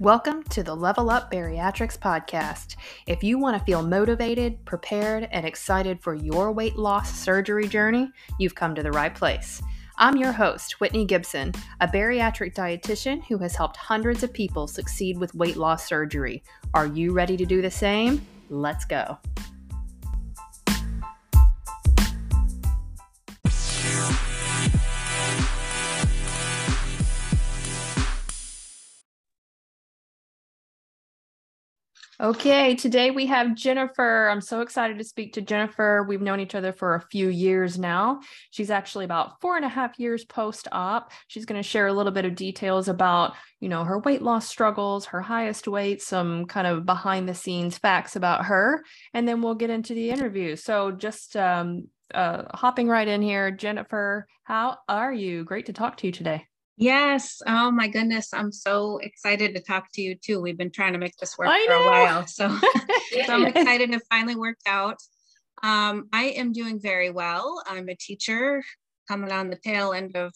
Welcome to the Level Up Bariatrics Podcast. If you want to feel motivated, prepared, and excited for your weight loss surgery journey, you've come to the right place. I'm your host, Whitney Gibson, a bariatric dietitian who has helped hundreds of people succeed with weight loss surgery. Are you ready to do the same? Let's go. Okay, today we have Jennifer. I'm so excited to speak to Jennifer. We've known each other for a few years now. She's actually about four and a half years post op. She's going to share a little bit of details about, you know, her weight loss struggles, her highest weight, some kind of behind the scenes facts about her, and then we'll get into the interview. So just um, uh, hopping right in here, Jennifer, how are you? Great to talk to you today. Yes. Oh my goodness. I'm so excited to talk to you too. We've been trying to make this work for a while. So, so I'm excited to finally work out. Um, I am doing very well. I'm a teacher coming on the tail end of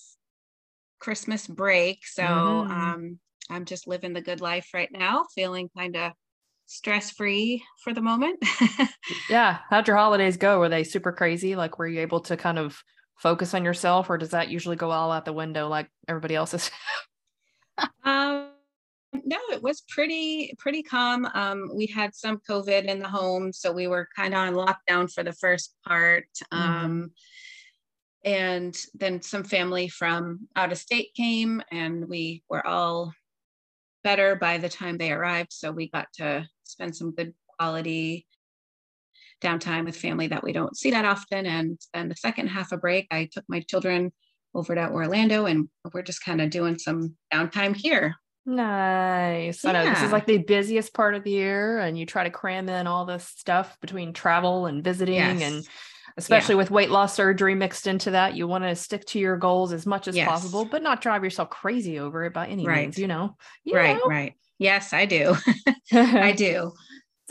Christmas break. So mm. um, I'm just living the good life right now, feeling kind of stress free for the moment. yeah. How'd your holidays go? Were they super crazy? Like, were you able to kind of focus on yourself or does that usually go all out the window like everybody else's? Um no it was pretty pretty calm. Um we had some covid in the home so we were kind of on lockdown for the first part. Mm-hmm. um and then some family from out of state came and we were all better by the time they arrived so we got to spend some good quality downtime with family that we don't see that often. And then the second half of break, I took my children over to Orlando and we're just kind of doing some downtime here. Nice. Yeah. I know this is like the busiest part of the year, and you try to cram in all this stuff between travel and visiting, yes. and especially yeah. with weight loss surgery mixed into that, you want to stick to your goals as much as yes. possible, but not drive yourself crazy over it by any right. means, you know? You right, know? right. Yes, I do. I do.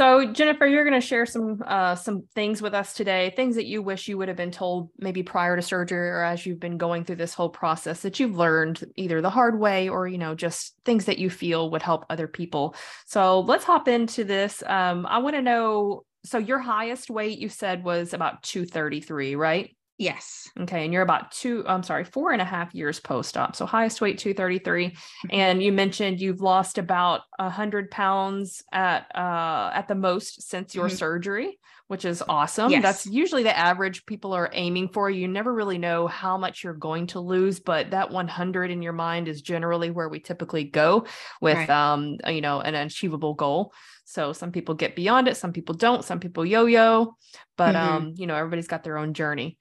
So Jennifer, you're going to share some uh, some things with us today, things that you wish you would have been told maybe prior to surgery or as you've been going through this whole process that you've learned either the hard way or you know just things that you feel would help other people. So let's hop into this. Um, I want to know. So your highest weight you said was about 233, right? Yes. Okay. And you're about two, I'm sorry, four and a half years post op. So highest weight 233. Mm-hmm. And you mentioned you've lost about a hundred pounds at uh at the most since your mm-hmm. surgery, which is awesome. Yes. That's usually the average people are aiming for. You never really know how much you're going to lose, but that 100 in your mind is generally where we typically go with right. um, you know, an achievable goal. So some people get beyond it, some people don't, some people yo-yo, but mm-hmm. um, you know, everybody's got their own journey.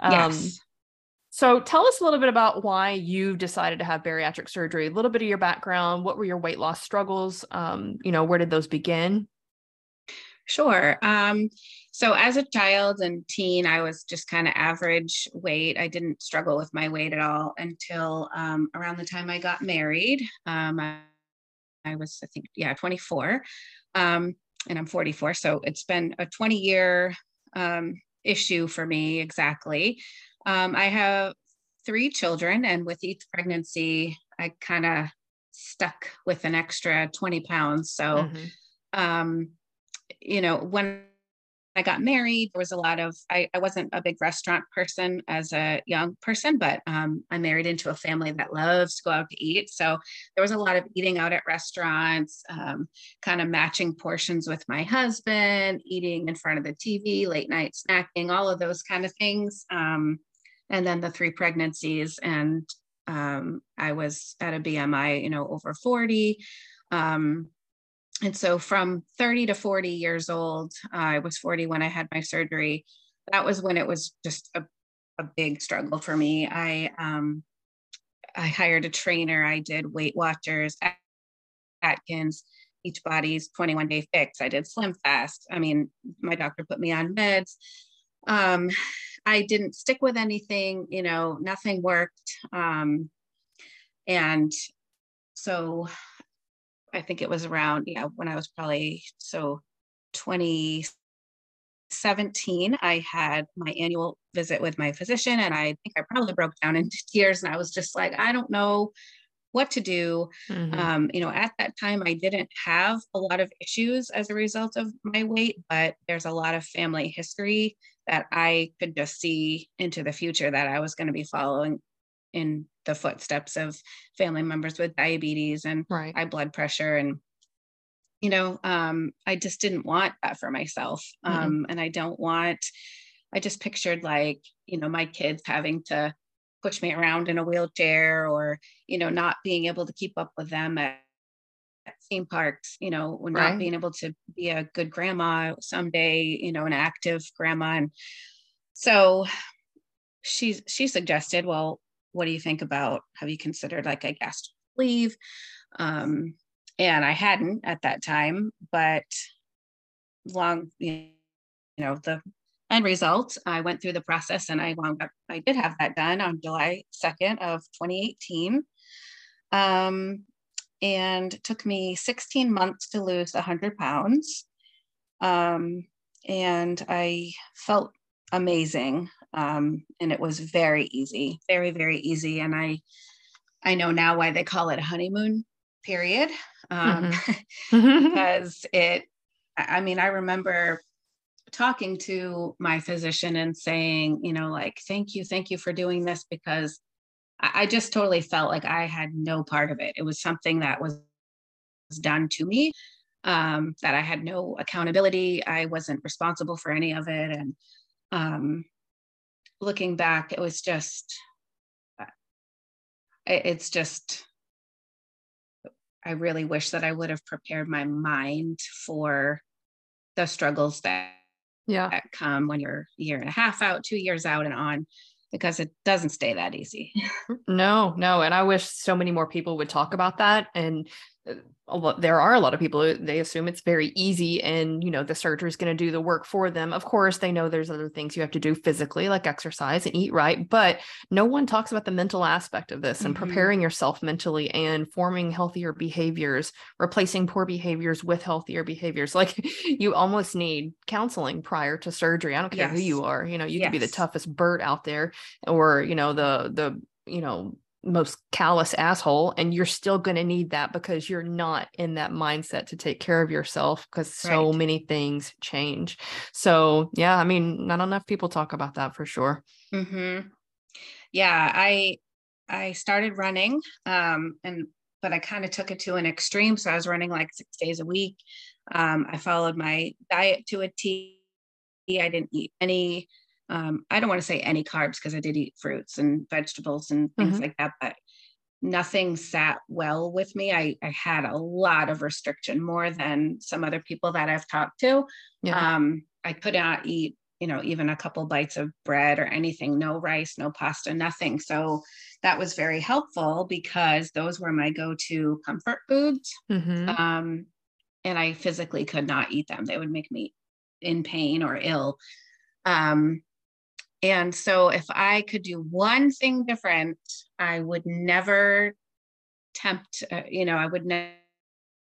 Um, yes. So tell us a little bit about why you decided to have bariatric surgery, a little bit of your background. What were your weight loss struggles? Um, you know, where did those begin? Sure. Um, so as a child and teen, I was just kind of average weight. I didn't struggle with my weight at all until um, around the time I got married. Um, I, I, was, I think, yeah, 24, um, and I'm 44. So it's been a 20 year um, issue for me exactly. Um, I have three children, and with each pregnancy, I kind of stuck with an extra 20 pounds. So, mm-hmm. um, you know, when I got married, there was a lot of, I, I wasn't a big restaurant person as a young person, but um, I married into a family that loves to go out to eat. So there was a lot of eating out at restaurants, um, kind of matching portions with my husband, eating in front of the TV, late night snacking, all of those kind of things. Um, and then the three pregnancies, and um, I was at a BMI, you know, over 40. Um, and so from 30 to 40 years old, uh, I was 40 when I had my surgery. That was when it was just a, a big struggle for me. I um, I hired a trainer. I did Weight Watchers, Atkins, Beachbody's 21 day fix. I did Slim Fast. I mean, my doctor put me on meds. Um, I didn't stick with anything, you know, nothing worked. Um, and so I think it was around, yeah, when I was probably so 2017, I had my annual visit with my physician, and I think I probably broke down into tears. And I was just like, I don't know what to do. Mm-hmm. Um, you know, at that time, I didn't have a lot of issues as a result of my weight, but there's a lot of family history that I could just see into the future that I was going to be following in the footsteps of family members with diabetes and right. high blood pressure and you know um, i just didn't want that for myself mm-hmm. um, and i don't want i just pictured like you know my kids having to push me around in a wheelchair or you know not being able to keep up with them at, at theme parks you know or not right. being able to be a good grandma someday you know an active grandma and so she she suggested well what do you think about have you considered like a gastric sleeve? Um and i hadn't at that time but long you know the end result i went through the process and i wound up i did have that done on july 2nd of 2018 um and took me 16 months to lose 100 pounds. Um and i felt amazing um, and it was very easy very very easy. And i i know now why they call it a honeymoon period um, mm-hmm. because it i mean i remember talking to my physician and saying you know like thank you thank you for doing this because I, I just totally felt like i had no part of it. It was something that was done to me um, that i had no accountability. I wasn't responsible for any of it. And um, looking back, it was just, uh, it's just, I really wish that I would have prepared my mind for the struggles that, yeah. that come when you're a year and a half out, two years out, and on because it doesn't stay that easy. no, no. And I wish so many more people would talk about that. And lot, there are a lot of people they assume it's very easy and you know the surgery is going to do the work for them of course they know there's other things you have to do physically like exercise and eat right but no one talks about the mental aspect of this and mm-hmm. preparing yourself mentally and forming healthier behaviors replacing poor behaviors with healthier behaviors like you almost need counseling prior to surgery i don't care yes. who you are you know you yes. could be the toughest bird out there or you know the the you know most callous asshole and you're still going to need that because you're not in that mindset to take care of yourself because so right. many things change so yeah i mean not enough people talk about that for sure mm-hmm. yeah i i started running um and but i kind of took it to an extreme so i was running like six days a week um, i followed my diet to a t i didn't eat any um, I don't want to say any carbs because I did eat fruits and vegetables and things mm-hmm. like that, but nothing sat well with me. I, I had a lot of restriction, more than some other people that I've talked to. Yeah. Um, I could not eat, you know, even a couple bites of bread or anything, no rice, no pasta, nothing. So that was very helpful because those were my go to comfort foods. Mm-hmm. Um, and I physically could not eat them. They would make me in pain or ill. Um, and so if I could do one thing different, I would never tempt, uh, you know, I would ne-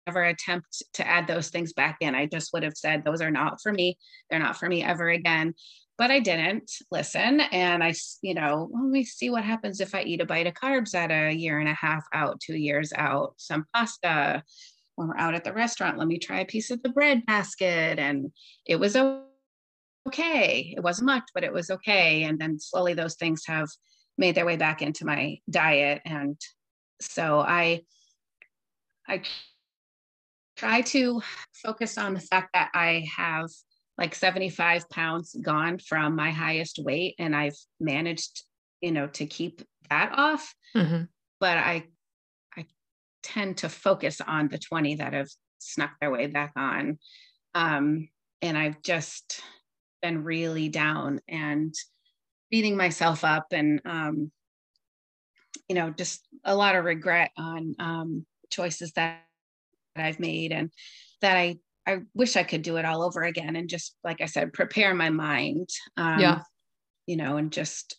never attempt to add those things back in. I just would have said, those are not for me. They're not for me ever again. But I didn't listen. And I, you know, let me see what happens if I eat a bite of carbs at a year and a half out, two years out, some pasta. When we're out at the restaurant, let me try a piece of the bread basket. And it was okay okay. It wasn't much, but it was okay. And then slowly those things have made their way back into my diet. And so I, I try to focus on the fact that I have like 75 pounds gone from my highest weight and I've managed, you know, to keep that off. Mm-hmm. But I, I tend to focus on the 20 that have snuck their way back on. Um, and I've just been really down and beating myself up and um, you know just a lot of regret on um, choices that, that I've made and that I I wish I could do it all over again and just like I said prepare my mind um, yeah. you know and just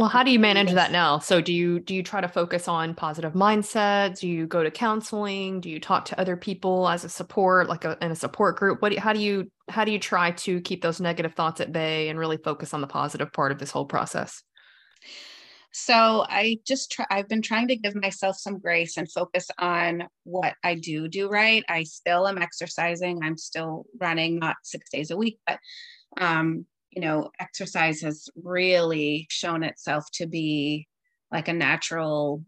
well, how do you manage that now? So do you do you try to focus on positive mindset? Do you go to counseling? Do you talk to other people as a support, like a, in a support group? What do, how do you how do you try to keep those negative thoughts at bay and really focus on the positive part of this whole process? So I just try, I've been trying to give myself some grace and focus on what I do do right. I still am exercising. I'm still running, not six days a week, but um, you know, exercise has really shown itself to be like a natural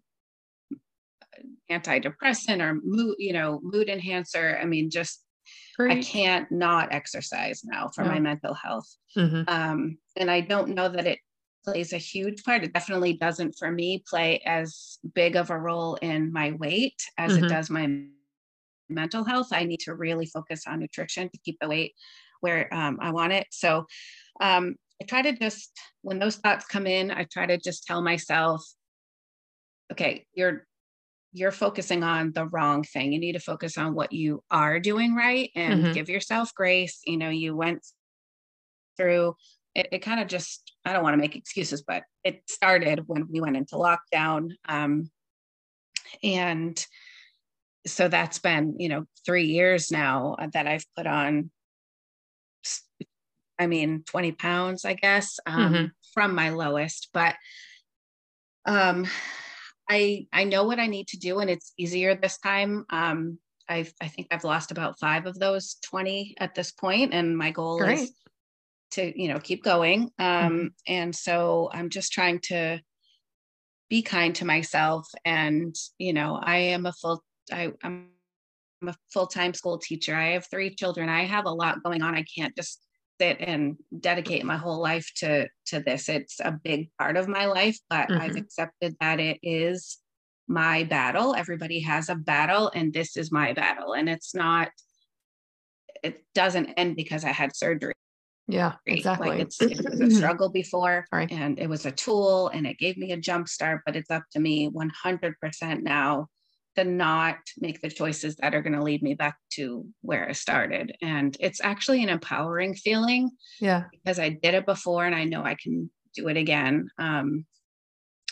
antidepressant or mood, you know, mood enhancer. I mean, just Great. I can't not exercise now for my mental health. Mm-hmm. Um, and I don't know that it plays a huge part. It definitely doesn't for me play as big of a role in my weight as mm-hmm. it does my mental health. I need to really focus on nutrition to keep the weight where um, I want it. So um, I try to just, when those thoughts come in, I try to just tell myself, okay, you're you're focusing on the wrong thing. You need to focus on what you are doing right and mm-hmm. give yourself grace. You know, you went through it, it kind of just, I don't want to make excuses, but it started when we went into lockdown. Um, and so that's been, you know, three years now that I've put on, I mean, 20 pounds, I guess, um, mm-hmm. from my lowest. But um, I I know what I need to do, and it's easier this time. Um, I I think I've lost about five of those 20 at this point, and my goal Great. is to you know keep going um, mm-hmm. and so i'm just trying to be kind to myself and you know i am a full I, i'm a full-time school teacher i have three children i have a lot going on i can't just sit and dedicate my whole life to to this it's a big part of my life but mm-hmm. i've accepted that it is my battle everybody has a battle and this is my battle and it's not it doesn't end because i had surgery yeah, exactly. Like it's it was a struggle before right. and it was a tool and it gave me a jump start, but it's up to me 100% now to not make the choices that are going to lead me back to where I started. And it's actually an empowering feeling. Yeah. Because I did it before and I know I can do it again. Um,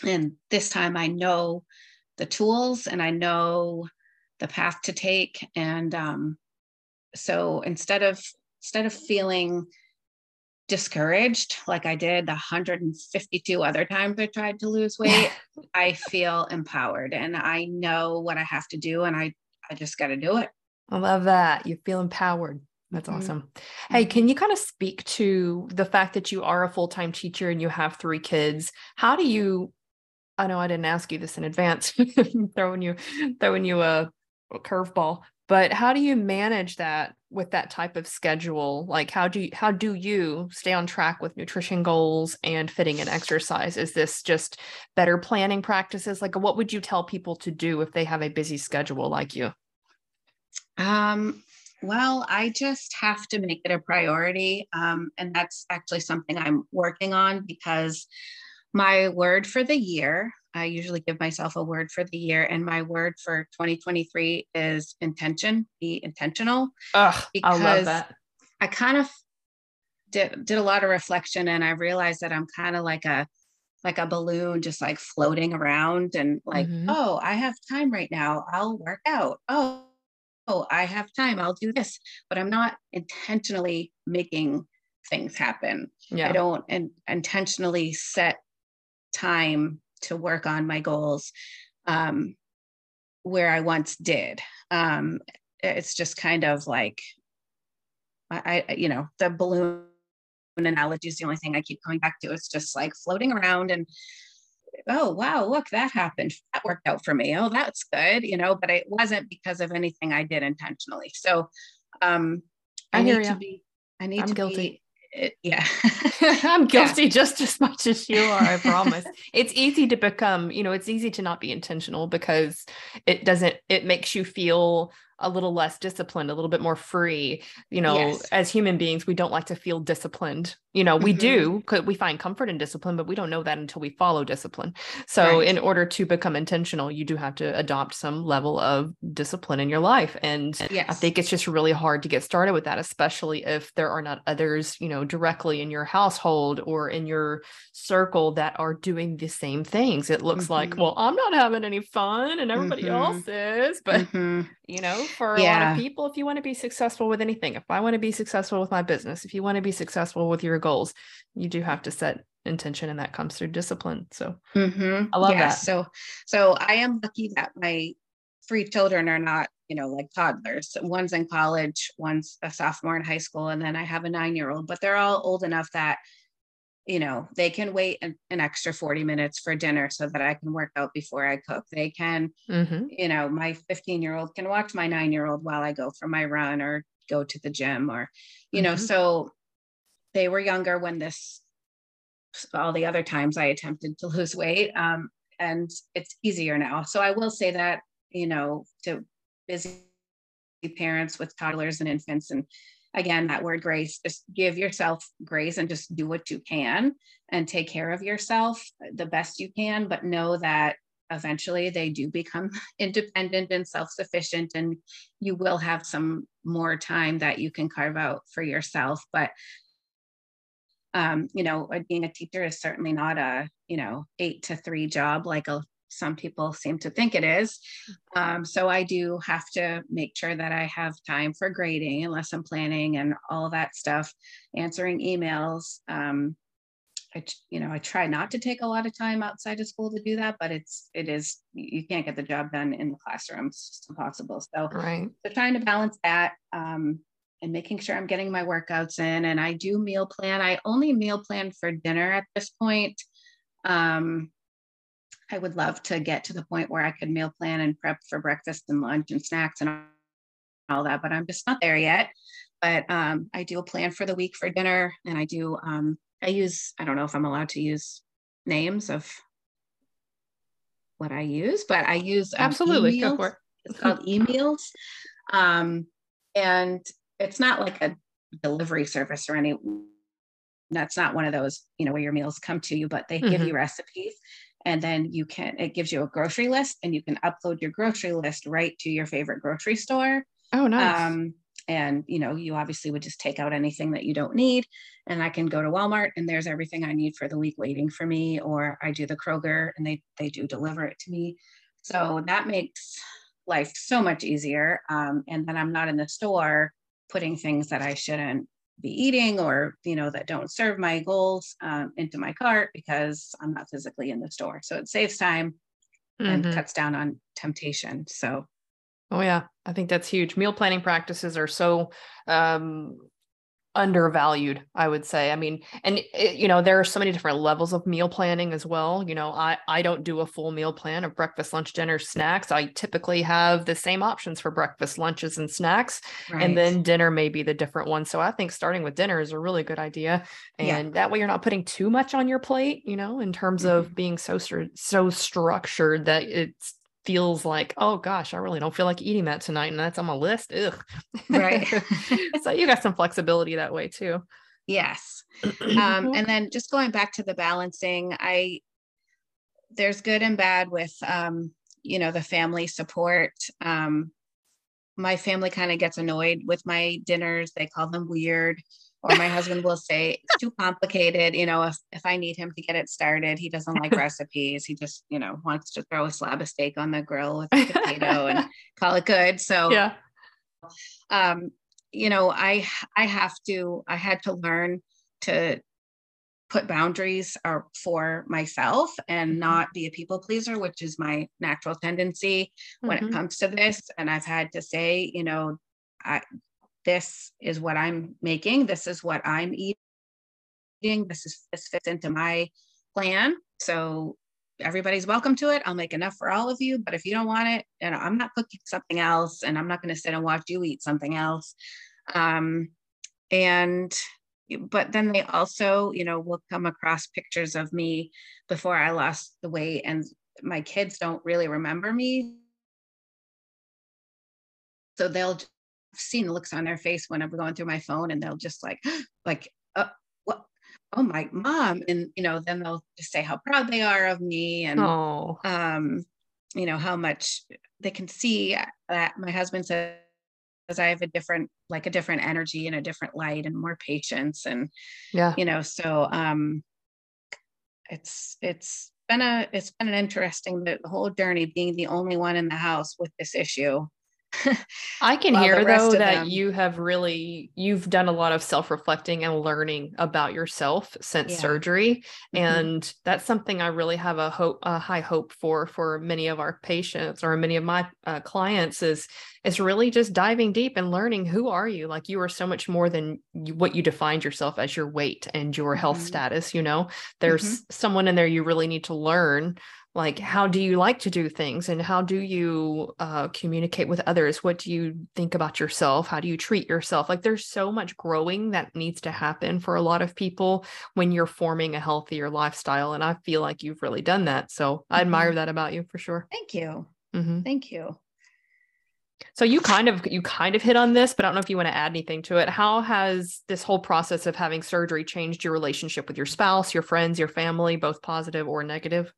and this time I know the tools and I know the path to take. And um, so instead of instead of feeling discouraged like I did the 152 other times I tried to lose weight, I feel empowered and I know what I have to do and I I just got to do it. I love that. You feel empowered. That's mm-hmm. awesome. Hey, mm-hmm. can you kind of speak to the fact that you are a full-time teacher and you have three kids? How do you I know I didn't ask you this in advance, throwing you throwing you a, a curveball, but how do you manage that with that type of schedule? Like how do you how do you stay on track with nutrition goals and fitting in exercise? Is this just better planning practices? Like what would you tell people to do if they have a busy schedule like you? Um well i just have to make it a priority um, and that's actually something i'm working on because my word for the year I usually give myself a word for the year, and my word for 2023 is intention. Be intentional. Ugh, I love that. I kind of did, did a lot of reflection, and I realized that I'm kind of like a like a balloon, just like floating around, and like, mm-hmm. oh, I have time right now. I'll work out. Oh, oh, I have time. I'll do this, but I'm not intentionally making things happen. Yeah. I don't in, intentionally set time to work on my goals um, where I once did. Um, it's just kind of like, I, I, you know, the balloon analogy is the only thing I keep coming back to. It's just like floating around and, oh, wow, look, that happened. That worked out for me. Oh, that's good, you know, but it wasn't because of anything I did intentionally. So um, I, I need to be, I need I'm to guilty. be it, yeah i'm guilty yeah. just as much as you are i promise it's easy to become you know it's easy to not be intentional because it doesn't it makes you feel a little less disciplined, a little bit more free. You know, yes. as human beings, we don't like to feel disciplined. You know, we mm-hmm. do, we find comfort in discipline, but we don't know that until we follow discipline. So, right. in order to become intentional, you do have to adopt some level of discipline in your life. And yes. I think it's just really hard to get started with that, especially if there are not others, you know, directly in your household or in your circle that are doing the same things. It looks mm-hmm. like, well, I'm not having any fun and everybody mm-hmm. else is, but mm-hmm you know, for a lot of people. If you want to be successful with anything, if I want to be successful with my business, if you want to be successful with your goals, you do have to set intention and that comes through discipline. So mm-hmm. I love that. So, so I am lucky that my three children are not, you know, like toddlers. One's in college, one's a sophomore in high school, and then I have a nine year old, but they're all old enough that you know they can wait an, an, extra 40 minutes for dinner so that i can work out before i cook they can mm-hmm. you know my 15 year old can watch my nine year old while i go for my run or go to the gym or you mm-hmm. know so they were younger when this all the other times i attempted to lose weight um, and it's easier now so i will say that you know to busy parents with toddlers and infants and again that word grace just give yourself grace and just do what you can and take care of yourself the best you can but know that eventually they do become independent and self-sufficient and you will have some more time that you can carve out for yourself. But um, you know being a teacher is certainly not a you know eight to three job like a some people seem to think it is. Um, so I do have to make sure that I have time for grading and lesson planning and all that stuff, answering emails. Um, I, you know, I try not to take a lot of time outside of school to do that, but it's, it is, you can't get the job done in the classroom. It's just impossible. So, right. so trying to balance that um, and making sure I'm getting my workouts in. And I do meal plan. I only meal plan for dinner at this point. Um, I would love to get to the point where I could meal plan and prep for breakfast and lunch and snacks and all that, but I'm just not there yet. But um, I do a plan for the week for dinner, and I do. Um, I use. I don't know if I'm allowed to use names of what I use, but I use um, absolutely. Go for it. It's called eMeals, um, and it's not like a delivery service or any. That's not one of those, you know, where your meals come to you, but they mm-hmm. give you recipes and then you can it gives you a grocery list and you can upload your grocery list right to your favorite grocery store. Oh nice. Um, and you know you obviously would just take out anything that you don't need. And i can go to walmart and there's everything i need for the week waiting for me or i do the kroger and they they do deliver it to me. So that makes life so much easier. Um, and then i'm not in the store putting things that i shouldn't be eating or you know that don't serve my goals um, into my cart because i'm not physically in the store. So it saves time mm-hmm. and cuts down on temptation. So oh yeah. I think that's huge. Meal planning practices are so um, undervalued i would say i mean and it, you know there are so many different levels of meal planning as well you know i i don't do a full meal plan of breakfast lunch dinner snacks i typically have the same options for breakfast lunches and snacks right. and then dinner may be the different one so i think starting with dinner is a really good idea and yeah. that way you're not putting too much on your plate you know in terms mm-hmm. of being so so structured that it's feels like, oh gosh, I really don't feel like eating that tonight, and that's on my list. Ugh. Right. so you got some flexibility that way too. Yes. Um, and then just going back to the balancing, I there's good and bad with um, you know, the family support. Um, my family kind of gets annoyed with my dinners. They call them weird or my husband will say it's too complicated you know if, if i need him to get it started he doesn't like recipes he just you know wants to throw a slab of steak on the grill with a potato and call it good so yeah um you know i i have to i had to learn to put boundaries are for myself and mm-hmm. not be a people pleaser which is my natural tendency when mm-hmm. it comes to this and i've had to say you know I, this is what I'm making. This is what I'm eating. This is this fits into my plan. So everybody's welcome to it. I'll make enough for all of you. But if you don't want it, and I'm not cooking something else, and I'm not going to sit and watch you eat something else. Um, and but then they also, you know, will come across pictures of me before I lost the weight, and my kids don't really remember me. So they'll seen the looks on their face when I'm going through my phone and they'll just like, like, uh, what? Oh my mom. And, you know, then they'll just say how proud they are of me and, oh. um, you know, how much they can see that my husband says I have a different, like a different energy and a different light and more patience. And, yeah, you know, so, um, it's, it's been a it's been an interesting the whole journey being the only one in the house with this issue I can hear though that them... you have really you've done a lot of self-reflecting and learning about yourself since yeah. surgery mm-hmm. and that's something I really have a hope a high hope for for many of our patients or many of my uh, clients is is really just diving deep and learning who are you like you are so much more than you, what you defined yourself as your weight and your health mm-hmm. status you know there's mm-hmm. someone in there you really need to learn like how do you like to do things and how do you uh, communicate with others? What do you think about yourself? How do you treat yourself? Like there's so much growing that needs to happen for a lot of people when you're forming a healthier lifestyle and i feel like you've really done that so mm-hmm. i admire that about you for sure. Thank you. Mm-hmm. thank you. So you kind of you kind of hit on this but i don't know if you want to add anything to it. How has this whole process of having surgery changed your relationship with your spouse your friends your family both positive or negative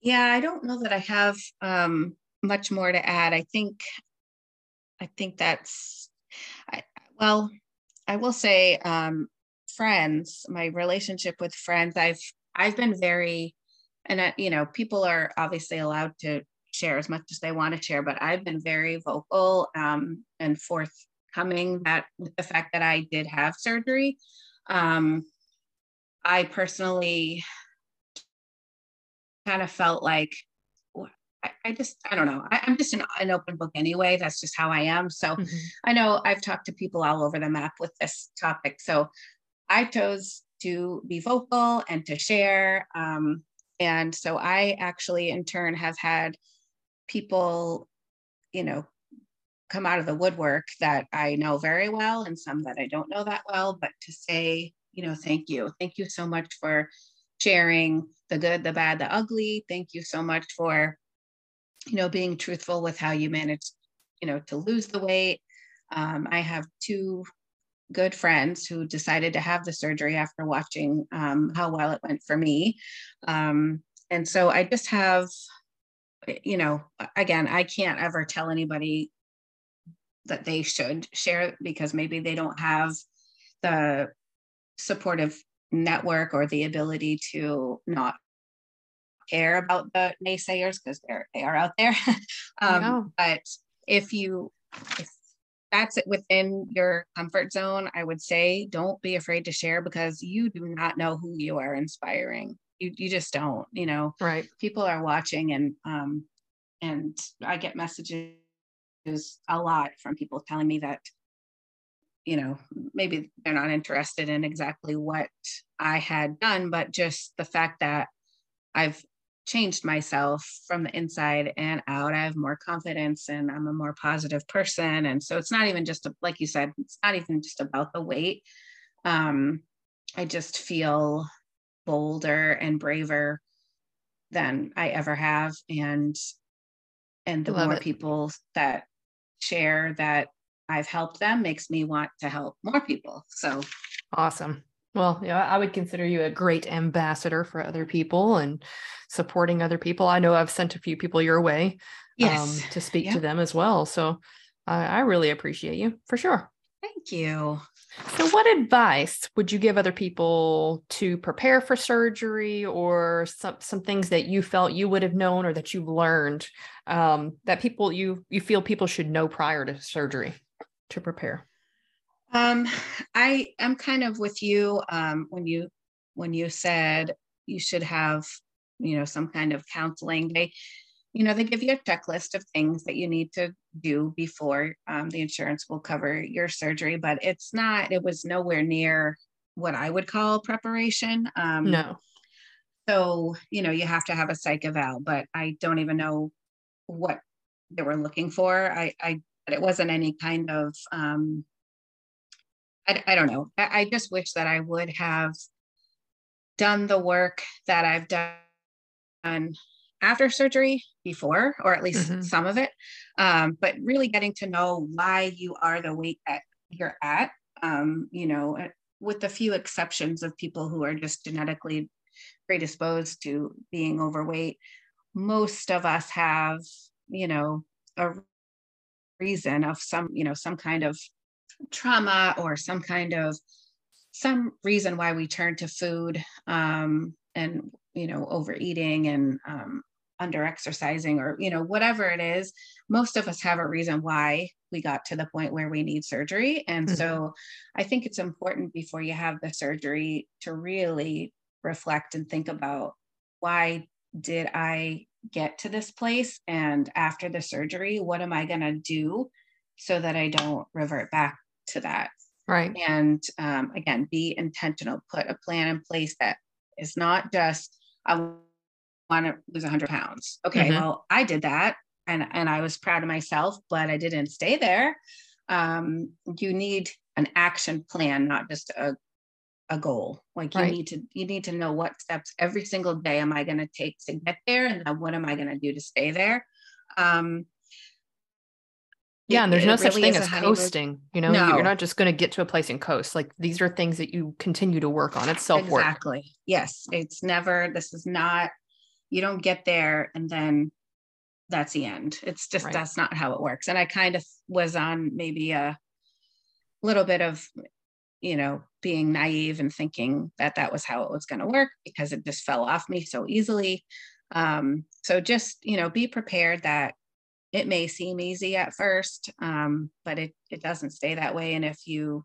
yeah, I don't know that I have um, much more to add. I think, I think that's, I, well, I will say, um, friends, my relationship with friends, I've, I've been very, and I, you know, people are obviously allowed to share as much as they want to share, but I've been very vocal um, and forthcoming that the fact that I did have surgery. Um, I personally kind of felt like I, I just I don't know. I, am just an, an, open book anyway. That's just how I am. So mm-hmm. I know I've talked to people all over the map with this topic. So I chose to be vocal and to share. Um, and so I actually, in turn, have had people, you know, come out of the woodwork that I know very well and some that I don't know that well, but to say, you know, thank you. Thank you so much for sharing the good, the bad, the ugly. Thank you so much for, you know, being truthful with how you managed, you know, to lose the weight. Um, I have two good friends who decided to have the surgery after watching um, how well it went for me. Um, and so I just have, you know, again, I can't ever tell anybody that they should share because maybe they don't have the supportive network or the ability to not care about the naysayers because they're they are out there. Um, but if you if that's it within your comfort zone i would say don't be afraid to share because you do not know who you are inspiring. You, you just don't you know? Right. People are watching and um and i get messages a lot from people telling me that you know, maybe they're not interested in exactly what I had done, but just the fact that I've changed myself from the inside and out. I have more confidence and I'm a more positive person. And so it's not even just, a, like you said, it's not even just about the weight. Um, I just feel bolder and braver than I ever have. And and the Love more it. people that share that I've helped them makes me want to help more people. So awesome. Well, yeah, I would consider you a great ambassador for other people and supporting other people. I know I've sent a few people your way yes. um, to speak yep. to them as well. So I, I really appreciate you for sure. Thank you. So, what advice would you give other people to prepare for surgery, or some some things that you felt you would have known or that you've learned um, that people you you feel people should know prior to surgery? To prepare? Um, I am kind of with you um, when you when you said you should have you know some kind of counseling. They you know they give you a checklist of things that you need to do before um, the insurance will cover your surgery, but it's not. It was nowhere near what I would call preparation. Um, no. So you know you have to have a psych eval, but I don't even know what they were looking for. I I but it wasn't any kind of um, I, I don't know. I, I just wish that I would have done the work that I've done after surgery before, or at least mm-hmm. some of it. Um, but really getting to know why you are the weight that you're at, um, you know, with a few exceptions of people who are just genetically predisposed to being overweight, most of us have, you know, a reason of some you know some kind of trauma or some kind of some reason why we turn to food um, and you know overeating and um, under exercising or you know whatever it is most of us have a reason why we got to the point where we need surgery and mm-hmm. so i think it's important before you have the surgery to really reflect and think about why did i get to this place and after the surgery what am i going to do so that i don't revert back to that? Right. And um, again be intentional. Put a plan in place that is not just i want to lose 100 pounds. Okay mm-hmm. well i did that and and i was proud of myself but i didn't stay there. Um, you need an action plan not just a a goal. Like you right. need to you need to know what steps every single day am I going to take to get there, and then what am I going to do to stay there. Um, yeah, and there's no such thing as coasting. You know, no. you're not just going to get to a place and coast. Like these are things that you continue to work on. It's self work. Exactly. Yes, it's never. This is not. You don't get there and then that's the end. It's just right. that's not how it works. And I kind of was on maybe a little bit of you know, being naive and thinking that that was how it was going to work because it just fell off me so easily. Um, so just, you know, be prepared that it may seem easy at first, um, but it, it doesn't stay that way. And if you,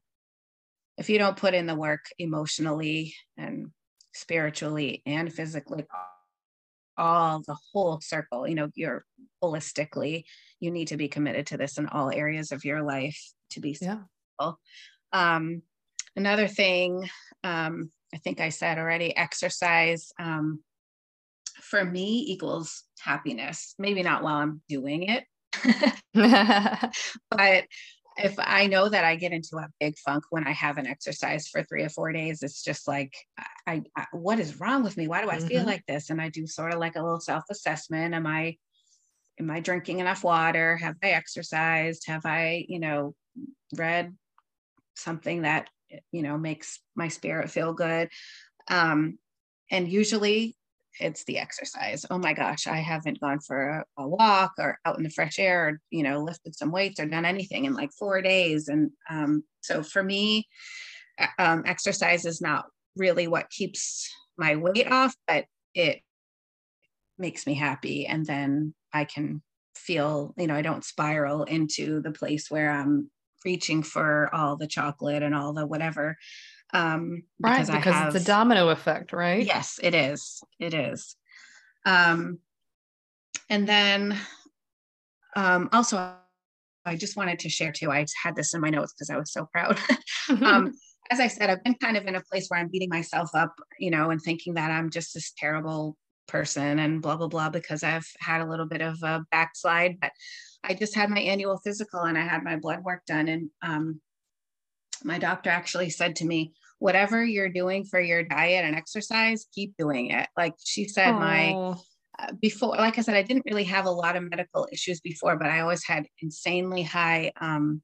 if you don't put in the work emotionally and spiritually and physically, all the whole circle, you know, you're holistically, you need to be committed to this in all areas of your life to be successful. Yeah. Um, Another thing, um, I think I said already, exercise um, for me equals happiness. Maybe not while I'm doing it, but if I know that I get into a big funk when I haven't exercised for three or four days, it's just like, I, I what is wrong with me? Why do I mm-hmm. feel like this? And I do sort of like a little self assessment. Am I, am I drinking enough water? Have I exercised? Have I, you know, read something that you know makes my spirit feel good. Um, and usually it's the exercise. Oh my gosh i haven't gone for a, a, walk or out in the fresh air or you know lifted some weights or done anything in like four days. And um, so for me um, exercise is not really what keeps my weight off but it makes me happy. And then i can feel you know i don't spiral into the place where i'm reaching for all the chocolate and all the whatever. Um, because right, because have, it's a domino effect, right? Yes, it is. It is. Um, and then um, also, I just wanted to share too. I had this in my notes because I was so proud. um, as I said, I've been kind of in a place where I'm beating myself up, you know, and thinking that I'm just this terrible person and blah blah blah because I've had a little bit of a backslide. But I just had my annual physical and I had my blood work done. And um, my doctor actually said to me, whatever you're doing for your diet and exercise, keep doing it. Like she said, Aww. my uh, before, like I said, I didn't really have a lot of medical issues before, but I always had insanely high um,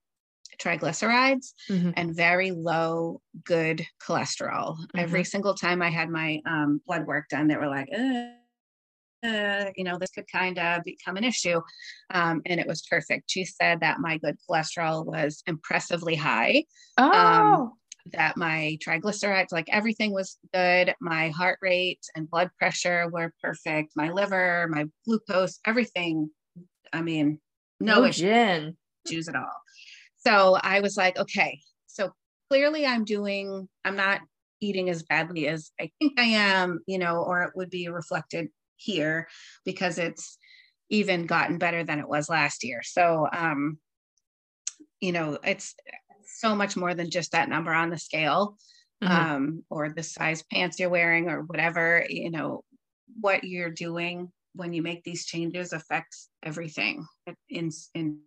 triglycerides mm-hmm. and very low good cholesterol. Mm-hmm. Every single time I had my um, blood work done, they were like, uh, you know, this could kind of become an issue. Um, and it was perfect. She said that my good cholesterol was impressively high. Um, oh. Um, that my triglycerides, like everything was good. My heart rate and blood pressure were perfect. My liver, my glucose, everything. I mean, no oh, issues at all. So I was like, okay, so clearly I'm doing, I'm not eating as badly as I think I am, you know, or it would be reflected here because it's even gotten better than it was last year. So, um, you know, it's so much more than just that number on the scale mm-hmm. um, or the size pants you're wearing or whatever, you know, what you're doing when you make these changes affects everything in, in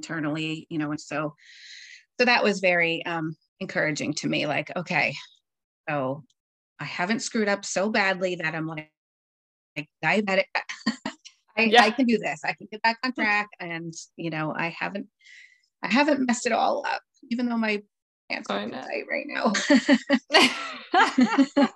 internally, you know, and so, so that was very um, encouraging to me. Like, okay, so I haven't screwed up so badly that I'm like, like diabetic. I, yeah. I can do this. I can get back on track. And you know, I haven't I haven't messed it all up, even though my pants are tight right now.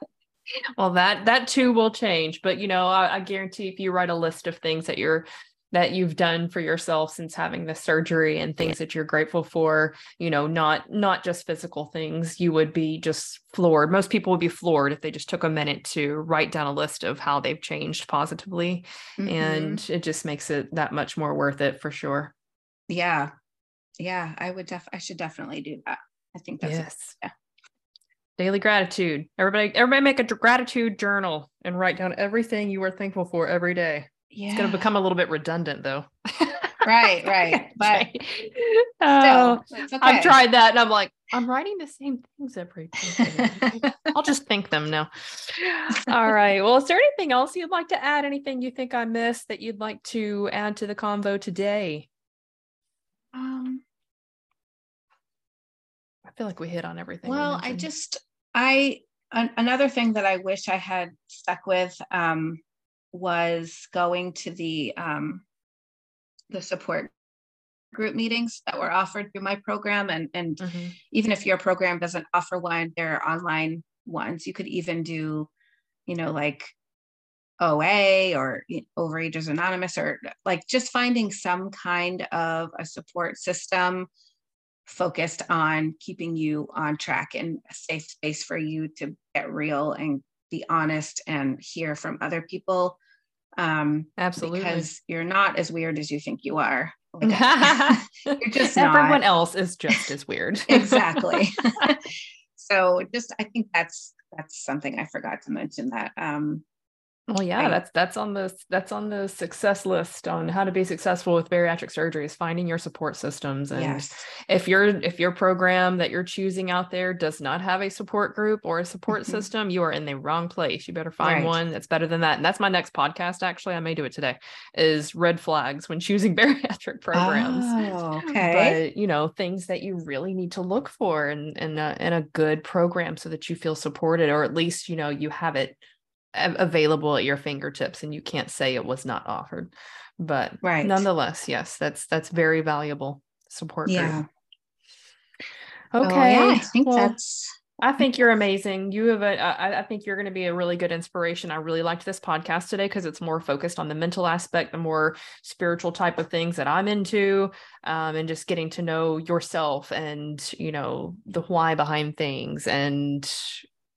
well, that that too will change. But you know, I, I guarantee if you write a list of things that you're that you've done for yourself since having the surgery and things that you're grateful for you know not not just physical things you would be just floored. Most people would be floored if they just took a minute to write down a list of how they've changed positively mm-hmm. and it just makes it that much more worth it for sure. Yeah. Yeah i would def i should definitely do that. I think that's yes. Yeah daily gratitude. Everybody everybody make a gratitude journal and write down everything you are thankful for every day yeah. It's going to become a little bit redundant though. right, right. But oh, okay. I've tried that and I'm like, I'm writing the same things every day. I'll just think them now. All right. Well, is there anything else you'd like to add? Anything you think I missed that you'd like to add to the convo today? Um, I feel like we hit on everything. Well, I just, I, an, another thing that I wish I had stuck with, um, was going to the um, the support group meetings that were offered through my program. And and mm-hmm. even if your program doesn't offer one there are online ones. You could even do you know like OA or Overeaters Anonymous or like just finding some kind of a support system focused on keeping you on track and a safe space for you to get real and be honest and hear from other people um absolutely. because you're not as weird as you think you are. Like, you're just everyone not. else is just as weird. Exactly. So just i think that's that's something i forgot to mention that um well, yeah, that's that's on the that's on the success list on how to be successful with bariatric surgery is finding your support systems. And yes. if your if your program that you're choosing out there does not have a support group or a support mm-hmm. system, you are in the wrong place. You better find right. one that's better than that. And that's my next podcast. Actually, I may do it today. Is red flags when choosing bariatric programs. Oh, okay. But you know things that you really need to look for in in a, in a good program so that you feel supported, or at least you know you have it available at your fingertips and you can't say it was not offered but right nonetheless yes that's that's very valuable support yeah group. okay yeah, i think well, that's I think you're amazing. You have a, I, I think you're going to be a really good inspiration. I really liked this podcast today because it's more focused on the mental aspect, the more spiritual type of things that I'm into, um, and just getting to know yourself and, you know, the why behind things and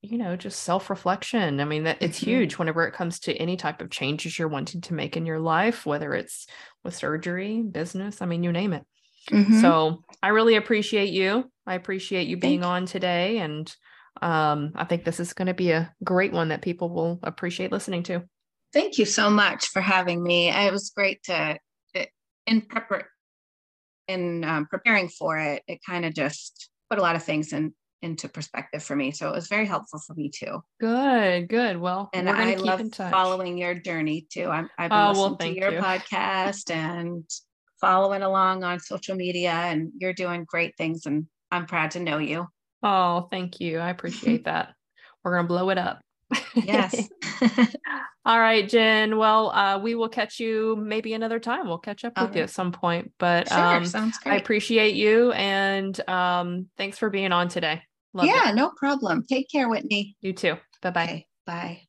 you know just self-reflection i mean that it's mm-hmm. huge whenever it comes to any type of changes you're wanting to make in your life whether it's with surgery business i mean you name it mm-hmm. so i really appreciate you i appreciate you being Thank on today and um, i think this is going to be a great one that people will appreciate listening to Thank you so much for having me. It was great to, in prepar- in um, preparing for it. It kind of just put a lot of things in into perspective for me. So it was very helpful for me too. Good, good. Well, and I love following your journey too. I'm, I've been oh, listening well, to your you. podcast and following along on social media, and you're doing great things. And I'm proud to know you. Oh, thank you. I appreciate that. We're gonna blow it up. Yes. All right, Jenn. Well, uh, we will catch you maybe another time. We'll catch up with you at some point. But sure, um, sounds great. I appreciate you and um, thanks for being on today. Love yeah, it. no problem. Take care, Whitney. You too. Bye-bye. Okay, bye.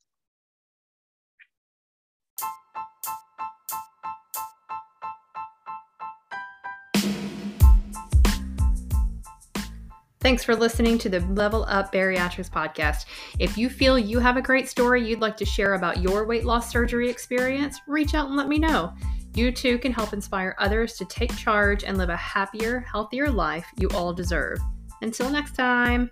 Thanks for listening to the Level Up Bariatrics podcast. If you feel you have a great story you'd like to share about your weight loss surgery experience, reach out and let me know. You too can help inspire others to take charge and live a happier, healthier life you all deserve. Until next time.